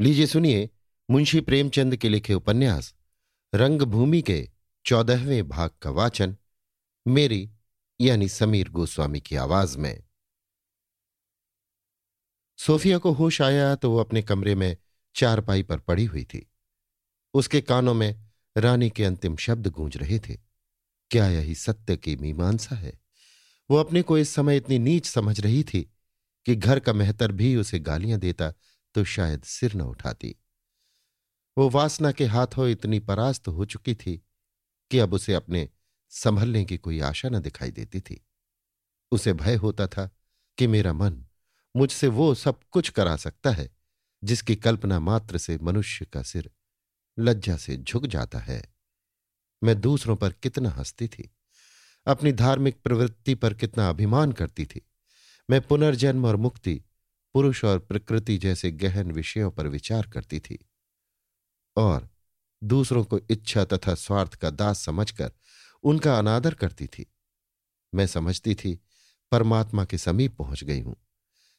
लीजिए सुनिए मुंशी प्रेमचंद के लिखे उपन्यास, रंगभूमि के चौदहवें भाग का वाचन, मेरी यानी समीर गोस्वामी की आवाज़ में। सोफिया को होश आया तो वो अपने कमरे में चारपाई पर पड़ी हुई थी। उसके कानों में रानी के अंतिम शब्द गूंज रहे थे, क्या यही सत्य की मीमांसा है? वो अपने को इस समय इतनी नीच समझ रही थी कि घर का मेहतर भी उसे गालियाँ देता तो शायद सिर न उठाती। वो वासना के हाथों इतनी परास्त हो चुकी थी कि अब उसे अपने संभलने की कोई आशा न दिखाई देती थी। उसे भय होता था कि मेरा मन मुझसे वो सब कुछ करा सकता है जिसकी कल्पना मात्र से मनुष्य का सिर लज्जा से झुक जाता है। मैं दूसरों पर कितना हंसती थी, अपनी धार्मिक प्रवृत्ति पर कितना अभिमान करती थी। मैं पुनर्जन्म और मुक्ति पुरुष और प्रकृति जैसे गहन विषयों पर विचार करती थी। और दूसरों को इच्छा तथा स्वार्थ का दास समझकर उनका अनादर करती थी। मैं समझती थी, परमात्मा के समीप पहुँच गई हूँ।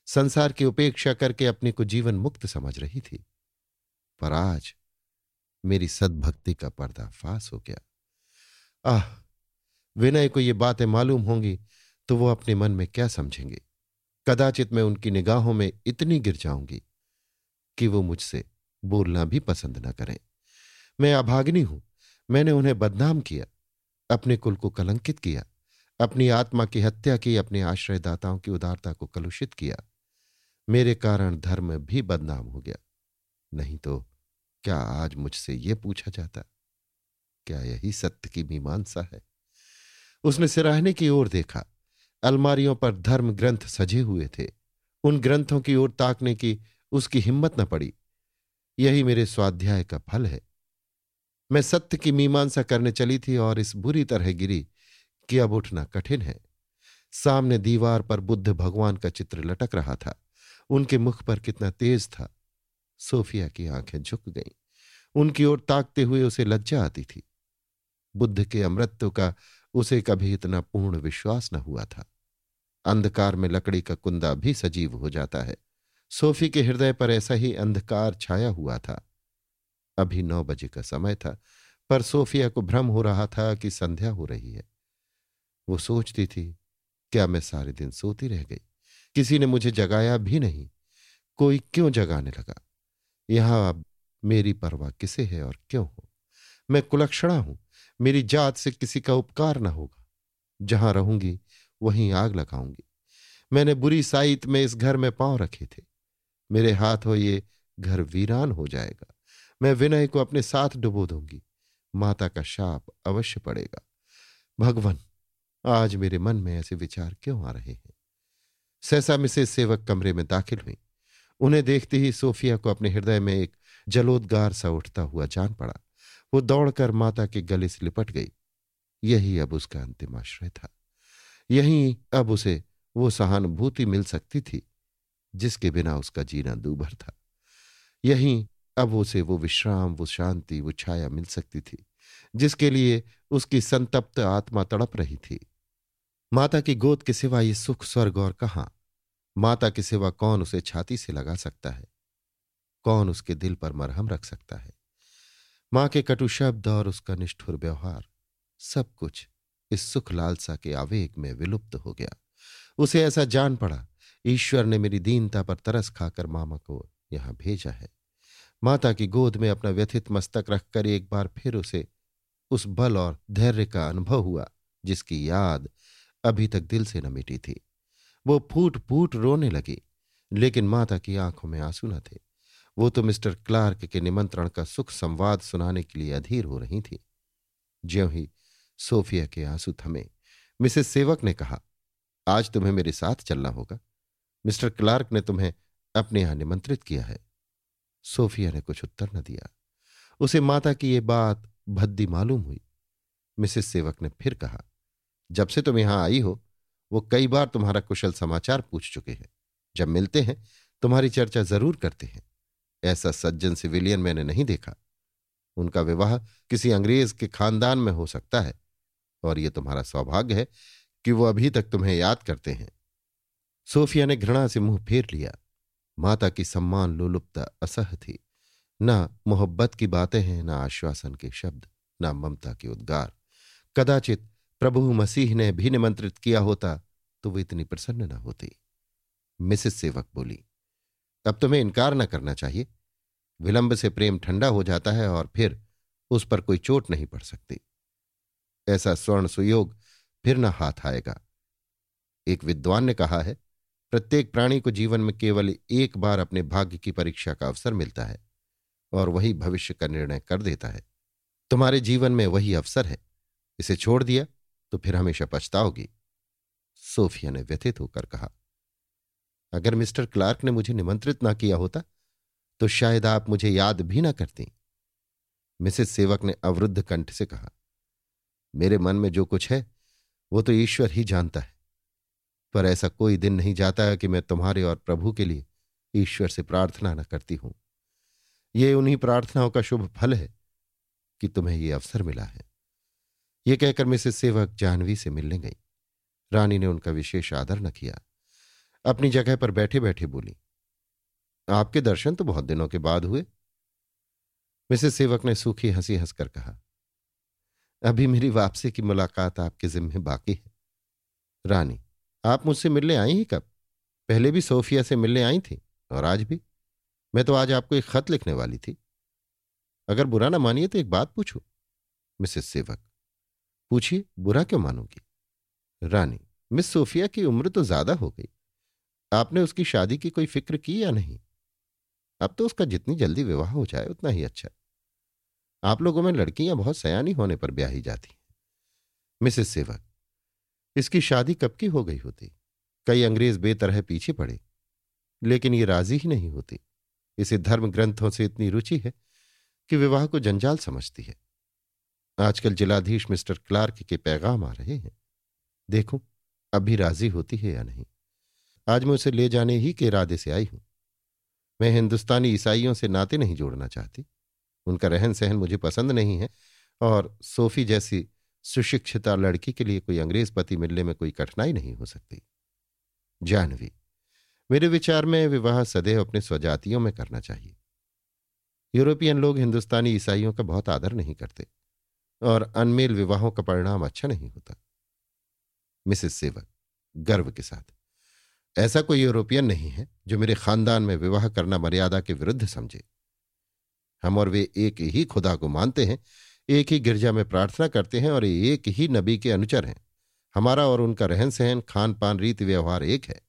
संसार की उपेक्षा करके अपने को जीवन मुक्त समझ रही थी। पर आज मेरी सद्भक्ति का पर्दाफाश हो गया। आह, विनय को ये बातें मालूम होंगी तो वो अपने मन में क्या समझेंगे? कदाचित मैं उनकी निगाहों में इतनी गिर जाऊँगी कि वो मुझसे बोलना भी पसंद न करें। मैं अभाग्नि हूँ। मैंने उन्हें बदनाम किया, अपने कुल को कलंकित किया, अपनी आत्मा की हत्या की, अपने आश्रयदाताओं की उदारता को कलुषित किया। मेरे कारण धर्म भी बदनाम हो गया। नहीं तो क्या आज मुझसे ये पूछा जाता? क्या यही सत्य की मीमांसा है? उसने सिराहने की ओर देखा। अलमारियों पर धर्म ग्रंथ सजे हुए थे। उन ग्रंथों की ओर ताकने की उसकी हिम्मत न पड़ी। यही मेरे स्वाध्याय का फल है। मैं सत्य की मीमांसा करने चली थी और इस बुरी तरह गिरी कि अब उठना कठिन है। सामने दीवार पर बुद्ध भगवान का चित्र लटक रहा था। उनके मुख पर कितना तेज था। सोफिया की आँखें झुक गईं। उनकी ओर ताकते हुए उसे लज्जा आती थी। बुद्ध के अमृत्व का उसे कभी इतना पूर्ण विश्वास न हुआ था। अंधकार में लकड़ी का कुंदा भी सजीव हो जाता है। सोफी के हृदय पर ऐसा ही अंधकार छाया हुआ था। अभी नौ बजे का समय था, पर सोफिया को भ्रम हो रहा था कि संध्या हो रही है। वो सोचती थी, क्या मैं सारे दिन सोती रह गई? किसी ने मुझे जगाया भी नहीं। कोई क्यों जगाने लगा? यहाँ अब मेरी परवाह किसे है और क्यों हो? मैं कुलक्षणा हूँ। मेरी जात से किसी का उपकार न होगा। जहाँ रहूँगी, वहीं आग लगाऊँगी। मैंने बुरी साइत में इस घर में पाँव रखे थे। मेरे हाथ हो ये घर वीरान हो जाएगा। मैं विनय को अपने साथ डुबो दूँगी। माता का शाप अवश्य पड़ेगा। भगवान, आज मेरे मन में ऐसे विचार क्यों आ रहे हैं? सहसा मिसेज सेवक कमरे में दाखिल हुई। उन्हें देखते ही सोफिया को अपने हृदय में एक जलोदगार सा उठता हुआ जान पड़ा। वो दौड़कर माता के गले से लिपट गई। यही अब उसका अंतिम आश्रय था। यही अब उसे वो सहानुभूति मिल सकती थी, जिसके बिना उसका जीना दूभर था। यही अब उसे वो विश्राम, वो शांति, वो छाया मिल सकती थी, जिसके लिए उसकी संतप्त आत्मा तड़प रही थी। माता की गोद के सिवा ये सुख, स्वर्ग और कहाँ? माता के सिवा कौन उसे छाती से लगा सकता है? कौन उसके दिल पर मरहम रख सकता है? माँ के कटु शब्द और उसका निष्ठुर व्यवहार, सब कुछ इस सुख लालसा के आवेग में विलुप्त हो गया। उसे ऐसा जान पड़ा, ईश्वर ने मेरी दीनता पर तरस खाकर मामा को यहाँ भेजा है। माता की गोद में अपना व्यथित मस्तक रखकर एक बार फिर उसे, उस बल और धैर्य का अनुभव हुआ, जिसकी याद अभी तक दिल से न मिटी थी। वो फूट फूट रोने लगी, लेकिन माता की आँखों में आँसू न थे। वो तो मिस्टर क्लार्क के निमंत्रण का सुख संवाद सुनाने के लिए अधीर हो रही थी। ज्यों ही सोफिया के आँसू थमे, मिसेस सेवक ने कहा, आज तुम्हें मेरे साथ चलना होगा। मिस्टर क्लार्क ने तुम्हें अपने यहाँ निमंत्रित किया है। सोफिया ने कुछ उत्तर न दिया। उसे माता की ये बात भद्दी मालूम हुई। मिसेस सेवक ने फिर कहा, जब से तुम यहाँ आई हो, वो कई बार तुम्हारा कुशल समाचार पूछ चुके हैं। जब मिलते हैं, तुम्हारी चर्चा ज़रूर करते हैं। ऐसा सज्जन सिविलियन मैंने नहीं देखा। उनका विवाह किसी अंग्रेज़ के खानदान में हो सकता है, और यह तुम्हारा सौभाग्य है कि वो अभी तक तुम्हें याद करते हैं। सोफिया ने घृणा से मुँह फेर लिया। माता की सम्मान लोलुपता असह थी। ना मोहब्बत की बातें हैं, ना आश्वासन के शब्द, ना ममता के उद्गार। कदाचित प्रभु मसीह ने भी निमंत्रित किया होता तो वो इतनी प्रसन्न न होती। मिसेस सेवक बोली अब तुम्हें इनकार न करना चाहिए। विलंब से प्रेम ठंडा हो जाता है और फिर उस पर कोई चोट नहीं पड़ सकती। ऐसा स्वर्ण सुयोग फिर न हाथ आएगा। एक विद्वान ने कहा है, प्रत्येक प्राणी को जीवन में केवल एक बार अपने भाग्य की परीक्षा का अवसर मिलता है और वही भविष्य का निर्णय कर देता है। तुम्हारे जीवन में वही अवसर है। इसे छोड़ दिया तो फिर हमेशा पछताओगी। सोफिया ने व्यथित होकर कहा अगर मिस्टर क्लार्क ने मुझे निमंत्रित ना किया होता तो शायद आप मुझे याद भी ना करती। मिसेस सेवक ने अवरुद्ध कंठ से कहा, मेरे मन में जो कुछ है, वो तो ईश्वर ही जानता है। पर ऐसा कोई दिन नहीं जाता कि मैं तुम्हारे और प्रभु के लिए ईश्वर से प्रार्थना न करती हूँ। ये उन्हीं प्रार्थनाओं का शुभ फल है कि तुम्हें ये अवसर मिला है। ये कहकर मिसेस सेवक जाह्नवी से मिलने गई। रानी ने उनका विशेष आदर न किया। अपनी जगह पर बैठे बैठे बोली, आपके दर्शन तो बहुत दिनों के बाद हुए। मिसेस सेवक ने सूखी हँसी हंसकर कहा, अभी मेरी वापसी की मुलाकात आपके जिम्मे बाकी है। रानी, आप मुझसे मिलने आई ही कब? पहले भी सोफिया से मिलने आई थी, और आज भी। मैं तो आज आपको एक खत लिखने वाली थी। अगर बुरा ना मानिए तो एक बात पूछू। मिसेस सेवक, पूछिए, बुरा क्यों मानूँगी? रानी, मिस सोफिया की उम्र तो ज़्यादा हो गई। आपने उसकी शादी की कोई फ़िक्र की या नहीं? अब तो उसका जितनी जल्दी विवाह हो जाए, उतना ही अच्छा। आप लोगों में लड़कियाँ बहुत सयानी होने पर ब्याही जाती हैं। मिसेस सेवक, इसकी शादी कब की हो गई होती? कई अंग्रेज़ बेतरह पीछे पड़े। लेकिन ये राज़ी ही नहीं होती। इसे धर्म ग्रंथों से इतनी रुचि है कि विवाह को जंजाल समझती है। आजकल जिलाधीश मिस्टर क्लार्क के पैगाम आ रहे हैं। देखूँ अभी राज़ी होती है या नहीं। आज मैं उसे ले जाने ही के इरादे से आई हूँ। मैं हिंदुस्तानी ईसाइयों से नाते नहीं जोड़ना चाहती। उनका रहन सहन मुझे पसंद नहीं है और सोफी जैसी सुशिक्षिता लड़की के लिए कोई अंग्रेज़ पति मिलने में कोई कठिनाई नहीं हो सकती। जानवी, मेरे विचार में विवाह सदैव अपने स्वजातियों में करना चाहिए। यूरोपियन लोग हिंदुस्तानी ईसाइयों का बहुत आदर नहीं करते और अनमेल विवाहों का परिणाम अच्छा नहीं होता। मिसेस सेवक, गर्व के साथ। ऐसा कोई यूरोपियन नहीं है जो मेरे खानदान में विवाह करना मर्यादा के विरुद्ध समझे। हम और वे एक ही खुदा को मानते हैं, एक ही गिरजा में प्रार्थना करते हैं और एक ही नबी के अनुचर हैं। हमारा और उनका रहन सहन खान पान रीति व्यवहार एक है।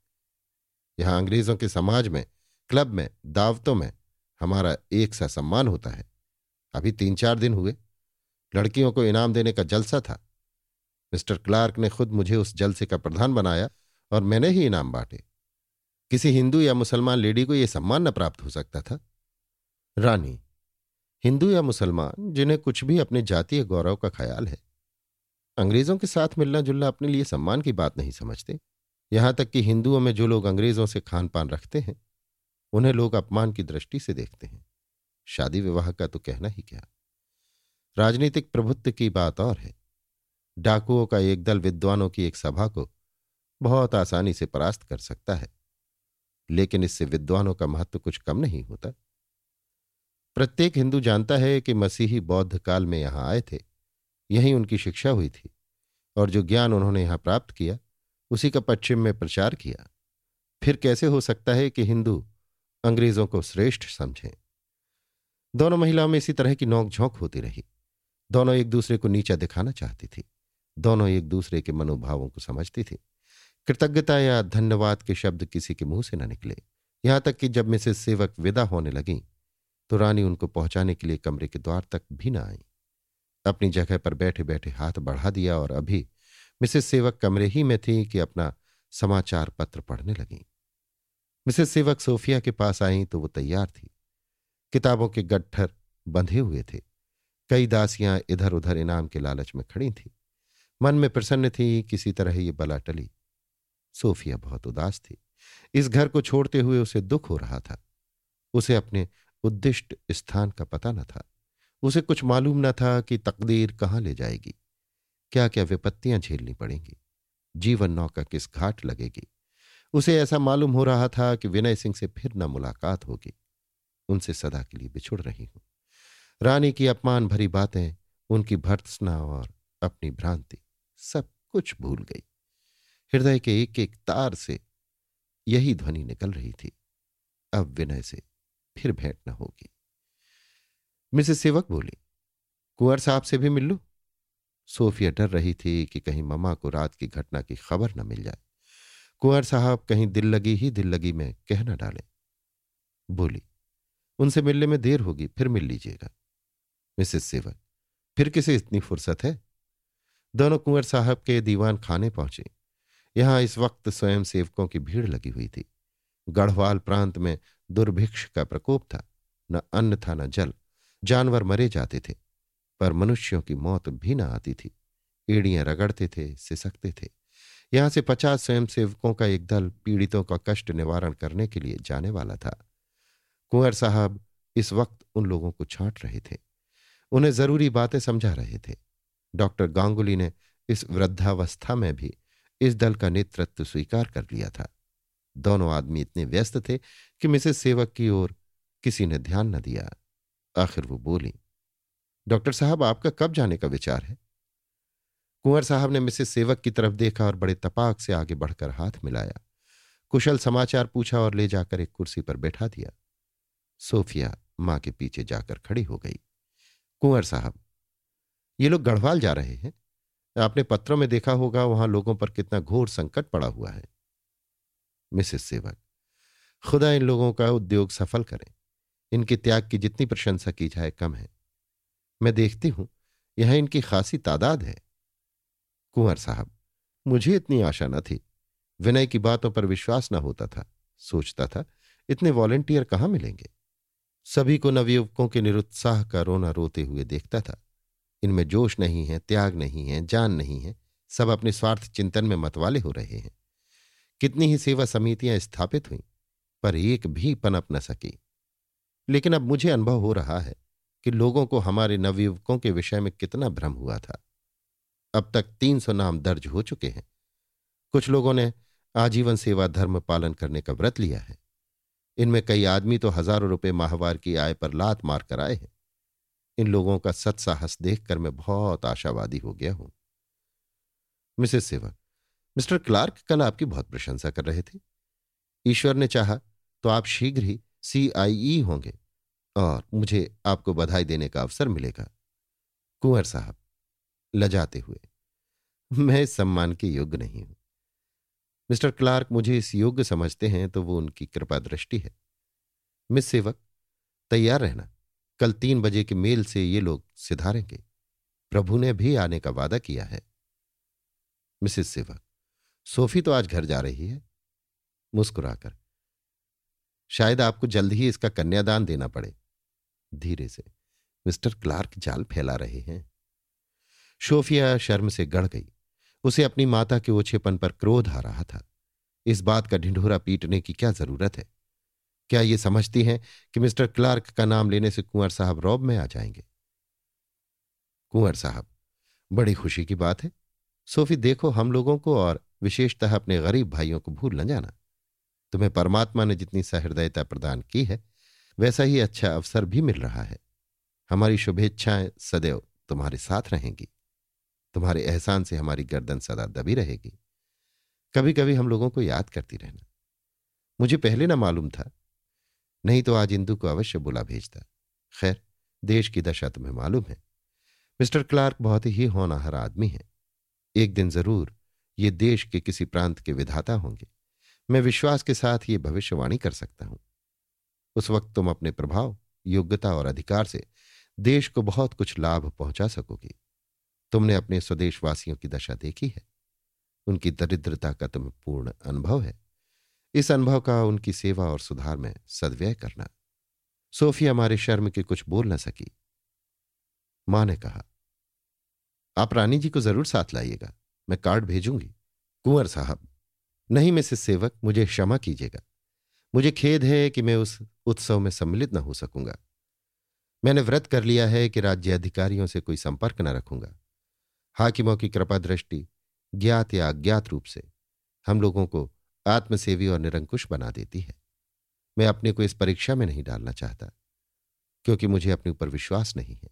यहाँ अंग्रेज़ों के समाज में, क्लब में, दावतों में हमारा एक सा सम्मान होता है। अभी तीन चार दिन हुए। लड़कियों को इनाम देने का जलसा था। मिस्टर क्लार्क ने खुद मुझे उस जलसे का प्रधान बनाया और मैंने ही इनाम बांटे। किसी हिंदू या मुसलमान लेडी को यह सम्मान न प्राप्त हो सकता था। रानी, हिंदू या मुसलमान जिन्हें कुछ भी अपने जातीय गौरव का ख्याल है, अंग्रेज़ों के साथ मिलना जुलना अपने लिए सम्मान की बात नहीं समझते। यहाँ तक कि हिंदुओं में जो लोग अंग्रेज़ों से खान पान रखते हैं, उन्हें लोग अपमान की दृष्टि से देखते हैं। शादी विवाह का तो कहना ही क्या। राजनीतिक प्रभुत्व की बात और है। डाकुओं का एक दल विद्वानों की एक सभा को बहुत आसानी से परास्त कर सकता है। लेकिन इससे विद्वानों का महत्व कुछ कम नहीं होता। प्रत्येक हिंदू जानता है कि मसीही बौद्ध काल में यहाँ आए थे। यही उनकी शिक्षा हुई थी और जो ज्ञान उन्होंने यहाँ प्राप्त किया, उसी का पश्चिम में प्रचार किया। फिर कैसे हो सकता है कि हिंदू अंग्रेज़ों को श्रेष्ठ समझें? दोनों महिलाओं में इसी तरह की नोकझोंक होती रही। दोनों एक दूसरे को नीचा दिखाना चाहती थी। दोनों एक दूसरे के मनोभावों को समझती थी। कृतज्ञता या धन्यवाद के शब्द किसी के मुँह से न निकले। यहाँ तक कि जब मिसेस सेवक विदा होने लगी तो रानी उनको पहुँचाने के लिए कमरे के द्वार तक भी न आई। अपनी जगह पर बैठे बैठे हाथ बढ़ा दिया और अभी मिसेस सेवक कमरे ही में थी कि अपना समाचार पत्र पढ़ने लगी। मिसेस सेवक सोफिया के पास आई तो वो तैयार थी। किताबों के गट्ठर बंधे हुए थे। कई दासियाँ इधर उधर इनाम के लालच में खड़ी थी। मन में प्रसन्न थी, किसी तरह ये बला टली। सोफिया बहुत उदास थी। इस घर को छोड़ते हुए उसे दुख हो रहा था। उसे अपने उद्दिष्ट स्थान का पता न था। उसे कुछ मालूम न था कि तकदीर कहाँ ले जाएगी। क्या क्या विपत्तियाँ झेलनी पड़ेंगी। जीवन नौका किस घाट लगेगी। उसे ऐसा मालूम हो रहा था कि विनय सिंह से फिर न मुलाकात होगी। उनसे सदा के लिए बिछुड़ रही हूँ। रानी की अपमान भरी बातें, उनकी भर्त्सना और अपनी भ्रांति सब कुछ भूल गई। हृदय के एक एक तार से यही ध्वनि निकल रही थी। अब विनय से फिर भेंट न होगी। मिसेस सेवक बोली, कुंवर साहब से भी मिल लू? सोफिया डर रही थी कि कहीं ममा को रात की घटना की खबर न मिल जाए। कुंवर साहब कहीं दिल लगी ही दिल लगी में कह न डाले। बोली, उनसे मिलने में देर होगी, फिर मिल लीजिएगा। मिसेस सेवक, फिर किसे इतनी फुर्सत है? दोनों कुंवर साहब के दीवान खाने पहुँचे। यहाँ इस वक्त स्वयं सेवकों की भीड़ लगी हुई थी। गढ़वाल प्रांत में दुर्भिक्ष का प्रकोप था, न अन्न था न जल, जानवर मरे जाते थे, पर मनुष्यों की मौत भी न आती थी। एड़ियाँ रगड़ते थे, सिसकते थे। यहाँ से पचास स्वयंसेवकों का एक दल पीड़ितों का कष्ट निवारण करने के लिए जाने वाला था। कुंवर साहब इस वक्त उन लोगों को छांट रहे थे। उन्हें ज़रूरी बातें समझा रहे थे। डॉक्टर गांगुली ने इस वृद्धावस्था में भी इस दल का नेतृत्व स्वीकार कर लिया था। दोनों आदमी इतने व्यस्त थे कि मिसेस सेवक की ओर किसी ने ध्यान न दिया। आखिर वो बोली, डॉक्टर साहब, आपका कब जाने का विचार है? कुंवर साहब ने मिसेस सेवक की तरफ़ देखा और बड़े तपाक से आगे बढ़कर हाथ मिलाया। कुशल समाचार पूछा और ले जाकर एक कुर्सी पर बैठा दिया। सोफिया माँ के पीछे जाकर खड़ी हो गई। कुंवर साहब, ये लोग गढ़वाल जा रहे हैं? आपने पत्रों में देखा होगा वहाँ लोगों पर कितना घोर संकट पड़ा हुआ है। मिसेस सेवक, खुदा इन लोगों का उद्योग सफल करें। इनके त्याग की जितनी प्रशंसा की जाए कम है। मैं देखती हूँ यहाँ इनकी खासी तादाद है। कुंवर साहब, मुझे इतनी आशा न थी। विनय की बातों पर विश्वास न होता था। सोचता था, इतने वॉलेंटियर कहाँ मिलेंगे? सभी को नवयुवकों के निरुत्साह का रोना रोते हुए देखता था। इनमें जोश नहीं है, त्याग नहीं है, जान नहीं है, सब अपने स्वार्थ चिंतन में मतवाले हो रहे हैं। कितनी ही सेवा समितियाँ स्थापित हुई, पर एक भी पनप न सकी। लेकिन अब मुझे अनुभव हो रहा है कि लोगों को हमारे नवयुवकों के विषय में कितना भ्रम हुआ था। अब तक तीन सौ नाम दर्ज हो चुके हैं। कुछ लोगों ने आजीवन सेवा धर्म पालन करने का व्रत लिया है। इनमें कई आदमी तो हज़ारों रुपए माहवार की आय पर लात मार कर आए हैं। इन लोगों का सत्साहस देखकर मैं बहुत आशावादी हो गया हूँ। मिसेस सेवक मिस्टर क्लार्क कल आपकी बहुत प्रशंसा कर रहे थे। ईश्वर ने चाहा तो आप शीघ्र ही सीआईई होंगे और मुझे आपको बधाई देने का अवसर मिलेगा। कुंवर साहब लजाते हुए, मैं सम्मान के योग्य नहीं हूँ। मिस्टर क्लार्क मुझे इस योग्य समझते हैं तो वो उनकी कृपा दृष्टि है। मिस सेवक, तैयार रहना। कल तीन बजे के मेल से ये लोग सिधारेंगे। प्रभु ने भी आने का वादा किया है। मिसिस सेवक, सोफी तो आज घर जा रही है। मुस्कुराकर, शायद आपको जल्द ही इसका कन्यादान देना पड़े। धीरे से, मिस्टर क्लार्क जाल फैला रहे हैं। शोफिया शर्म से गढ़ गई। उसे अपनी माता के ओछेपन पर क्रोध आ रहा था। इस बात का ढिंढोरा पीटने की क्या ज़रूरत है? क्या ये समझती हैं कि मिस्टर क्लार्क का नाम लेने से कुंवर साहब रौब में आ जाएँगे? कुंवर साहब, बड़ी खुशी की बात है। सोफी, देखो हम लोगों को और विशेषतः अपने गरीब भाइयों को भूल न जाना। तुम्हें परमात्मा ने जितनी सहृदयता प्रदान की है, वैसा ही अच्छा अवसर भी मिल रहा है। हमारी शुभेच्छाएँ सदैव तुम्हारे साथ रहेंगी। तुम्हारे एहसान से हमारी गर्दन सदा दबी रहेगी। कभी कभी हम लोगों को याद करती रहना। मुझे पहले ना मालूम था नहीं तो आज इंदू को अवश्य बुला भेजता। खैर, देश की दशा तुम्हें मालूम है। मिस्टर क्लार्क बहुत ही होनहार आदमी है। एक दिन ज़रूर ये देश के किसी प्रांत के विधाता होंगे। मैं विश्वास के साथ ये भविष्यवाणी कर सकता हूँ। उस वक्त तुम अपने प्रभाव, योग्यता और अधिकार से देश को बहुत कुछ लाभ पहुँचा सकोगी। तुमने अपने स्वदेशवासियों की दशा देखी है। उनकी दरिद्रता का तुम्हें पूर्ण अनुभव है। इस अनुभव का उनकी सेवा और सुधार में सदव्यय करना। सोफी हमारे शर्म के कुछ बोल न सकी। माँ ने कहा, आप रानी जी को ज़रूर साथ लाइएगा, मैं कार्ड भेजूँगी। कुंवर साहब, नहीं मिसेस सेवक, मुझे क्षमा कीजिएगा। मुझे खेद है कि मैं उस उत्सव में सम्मिलित न हो सकूँगा। मैंने व्रत कर लिया है कि राज्य अधिकारियों से कोई संपर्क न रखूँगा। हाकिमों की कृपा दृष्टि ज्ञात या अज्ञात रूप से हम लोगों को आत्मसेवी और निरंकुश बना देती है। मैं अपने को इस परीक्षा में नहीं डालना चाहता, क्योंकि मुझे अपने ऊपर विश्वास नहीं है।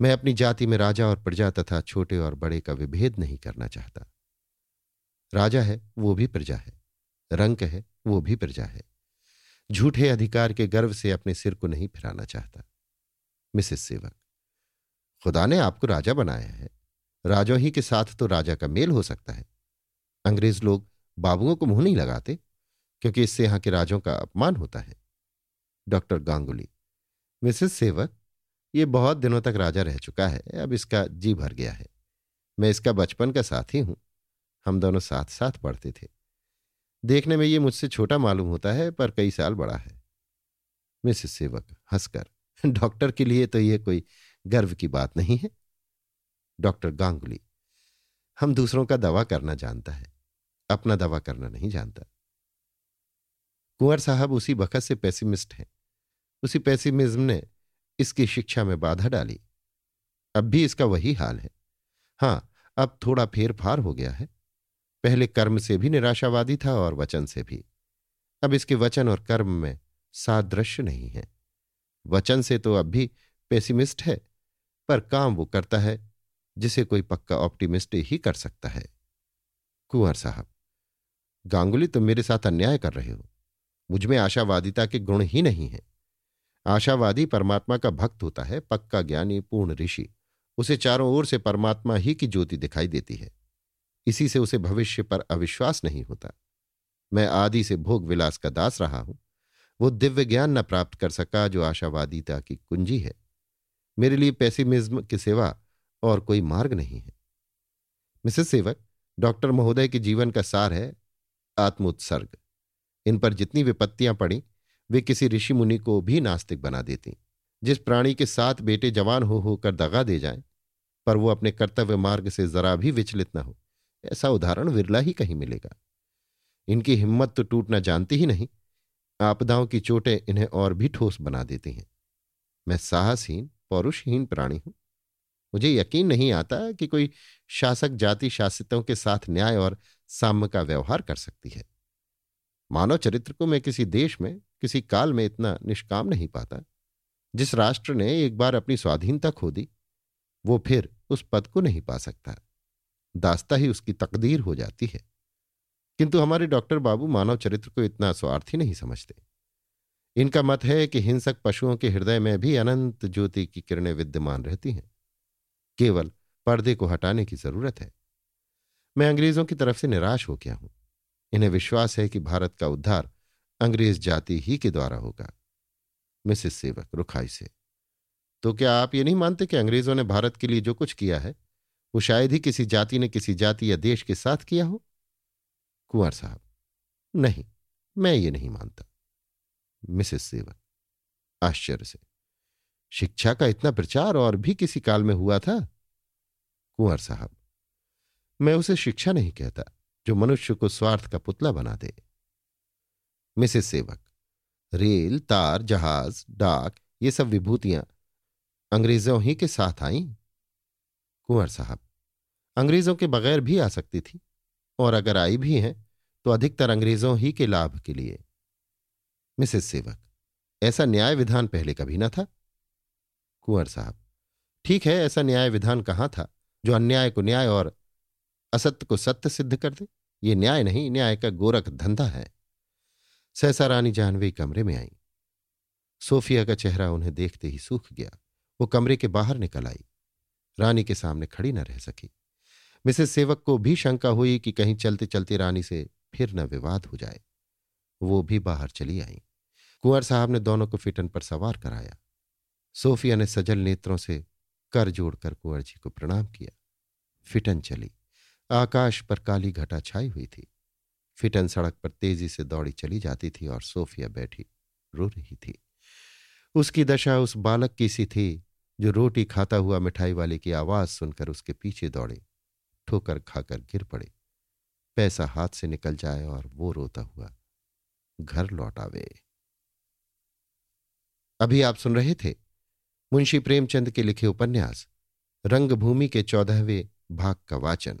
मैं अपनी जाति में राजा और प्रजा तथा छोटे और बड़े का विभेद नहीं करना चाहता। राजा है, वो भी प्रजा है। रंक है, वो भी प्रजा है। झूठे अधिकार के गर्व से अपने सिर को नहीं फिराना चाहता। मिसेस सेवक, खुदा ने आपको राजा बनाया है। राजो ही के साथ तो राजा का मेल हो सकता है। अंग्रेज़ लोग बाबुओं को मुँह नहीं लगाते, क्योंकि इससे यहाँ के राजों का अपमान होता है। डॉक्टर गांगुली, मिसेस सेवक ये बहुत दिनों तक राजा रह चुका है, अब इसका जी भर गया है। मैं इसका बचपन का साथी हूँ। हम दोनों साथ साथ पढ़ते थे। देखने में ये मुझसे छोटा मालूम होता है, पर कई साल बड़ा है। मिसेस सेवक हंसकर, डॉक्टर के लिए तो यह कोई गर्व की बात नहीं है। डॉक्टर गांगुली, हम दूसरों का दवा करना जानता है। अपना दवा करना नहीं जानता। कुंवर साहब उसी बखत से पेसिमिस्ट हैं। उसी पेसिमिज्म ने इसकी शिक्षा में बाधा डाली। अब भी इसका वही हाल है। हाँ, अब थोड़ा फेर फार हो गया है। पहले कर्म से भी निराशावादी था और वचन से भी। अब इसके वचन और कर्म में सादृश्य नहीं है। वचन से तो अब भी पेसिमिस्ट है, पर काम वो करता है, जिसे कोई पक्का ऑप्टिमिस्ट ही कर सकता है। कुंवर साहब। गांगुली, तुम मेरे साथ अन्याय कर रहे हो। मुझमें आशावादिता के गुण ही नहीं है। आशावादी परमात्मा का भक्त होता है, पक्का ज्ञानी, पूर्ण ऋषि। उसे चारों ओर से परमात्मा ही की ज्योति दिखाई देती है। इसी से उसे भविष्य पर अविश्वास नहीं होता। मैं आदि से भोग विलास का दास रहा हूँ। वो दिव्य ज्ञान न प्राप्त कर सका जो आशावादिता की कुंजी है। मेरे लिए पेसिमिज्म के सिवा और कोई मार्ग नहीं है। मिसेस सेवक, डॉक्टर महोदय के जीवन का सार है आत्मोत्सर्ग। इन पर जितनी विपत्तियाँ पड़ी, वे किसी ऋषि मुनि को भी नास्तिक बना देती। जिस प्राणी के साथ बेटे जवान हो होकर दगा दे जाएँ, पर वो अपने कर्तव्य मार्ग से जरा भी विचलित न हो, ऐसा उदाहरण विरला ही कहीं मिलेगा। इनकी हिम्मत तो टूटना जानती ही नहीं, आपदाओं की चोटें इन्हें और भी ठोस बना देती हैं। मैं साहसहीन पौरुषहीन प्राणी हूँ। मुझे यकीन नहीं आता कि कोई शासक जाति शासितों के साथ न्याय और साम्य का व्यवहार कर सकती है। मानव चरित्र को मैं किसी देश में, किसी काल में इतना निष्काम नहीं पाता। जिस राष्ट्र ने एक बार अपनी स्वाधीनता खो दी, वो फिर उस पद को नहीं पा सकता। दास्ता ही उसकी तकदीर हो जाती है। किंतु हमारे डॉक्टर बाबू मानव चरित्र को इतना स्वार्थी नहीं समझते। इनका मत है कि हिंसक पशुओं के हृदय में भी अनंत ज्योति की किरणें विद्यमान रहती हैं। केवल पर्दे को हटाने की ज़रूरत है। मैं अंग्रेज़ों की तरफ़ से निराश हो गया हूँ। इन्हें विश्वास है कि भारत का उद्धार अंग्रेज़ जाति ही के द्वारा होगा। मिसेस सेवक, रुखाई से। तो क्या आप ये नहीं मानते कि अंग्रेज़ों ने भारत के लिए जो कुछ किया है, वो शायद ही किसी जाति ने किसी जाति या देश के साथ किया हो? कुंवर साहब, नहीं, मैं ये नहीं मानता। मिसेस सेवक, आश्चर्य से। शिक्षा का इतना प्रचार और भी किसी काल में हुआ था? कुंवर साहब मैं उसे शिक्षा नहीं कहता, जो मनुष्य को स्वार्थ का पुतला बना दे। मिसेस सेवक, रेल, तार, जहाज़, डाक, ये सब विभूतियाँ अंग्रेज़ों ही के साथ आई। कुंवर साहब, अंग्रेज़ों के बगैर भी आ सकती थी, और अगर आई भी हैं तो अधिकतर अंग्रेज़ों ही के लाभ के लिए। मिसेस सेवक, ऐसा न्याय विधान पहले कभी ना था? कुंवर साहब, ठीक है, ऐसा न्याय विधान कहाँ था, जो अन्याय को न्याय और असत्य को सत्य सिद्ध कर दे। ये न्याय नहीं, न्याय का गोरख धंधा है। सहसा रानी जानवी कमरे में आई। सोफिया का चेहरा उन्हें देखते ही सूख गया। वो कमरे के बाहर निकल आई। रानी के सामने खड़ी न रह सकी। मिसेस सेवक को भी शंका हुई कि कहीं चलते चलते रानी से फिर न विवाद हो जाए। वो भी बाहर चली आई। कुंवर साहब ने दोनों को फिटन पर सवार कराया। सोफिया ने सजल नेत्रों से कर जोड़कर कुंवर जी को प्रणाम किया। फिटन चली। आकाश पर काली घटा छाई हुई थी। फिटन सड़क पर तेज़ी से दौड़ी चली जाती थी और सोफिया बैठी, रो रही थी। उसकी दशा उस बालक की सी थी, जो रोटी खाता हुआ मिठाई वाले की आवाज़ सुनकर उसके पीछे दौड़े, ठोकर खाकर गिर पड़े। पैसा हाथ से निकल जाए और वो रोता हुआ, घर लौट आवे। अभी आप सुन रहे थे मुंशी प्रेमचंद के लिखे उपन्यास, रंगभूमि के चौदहवें भाग का वाचन।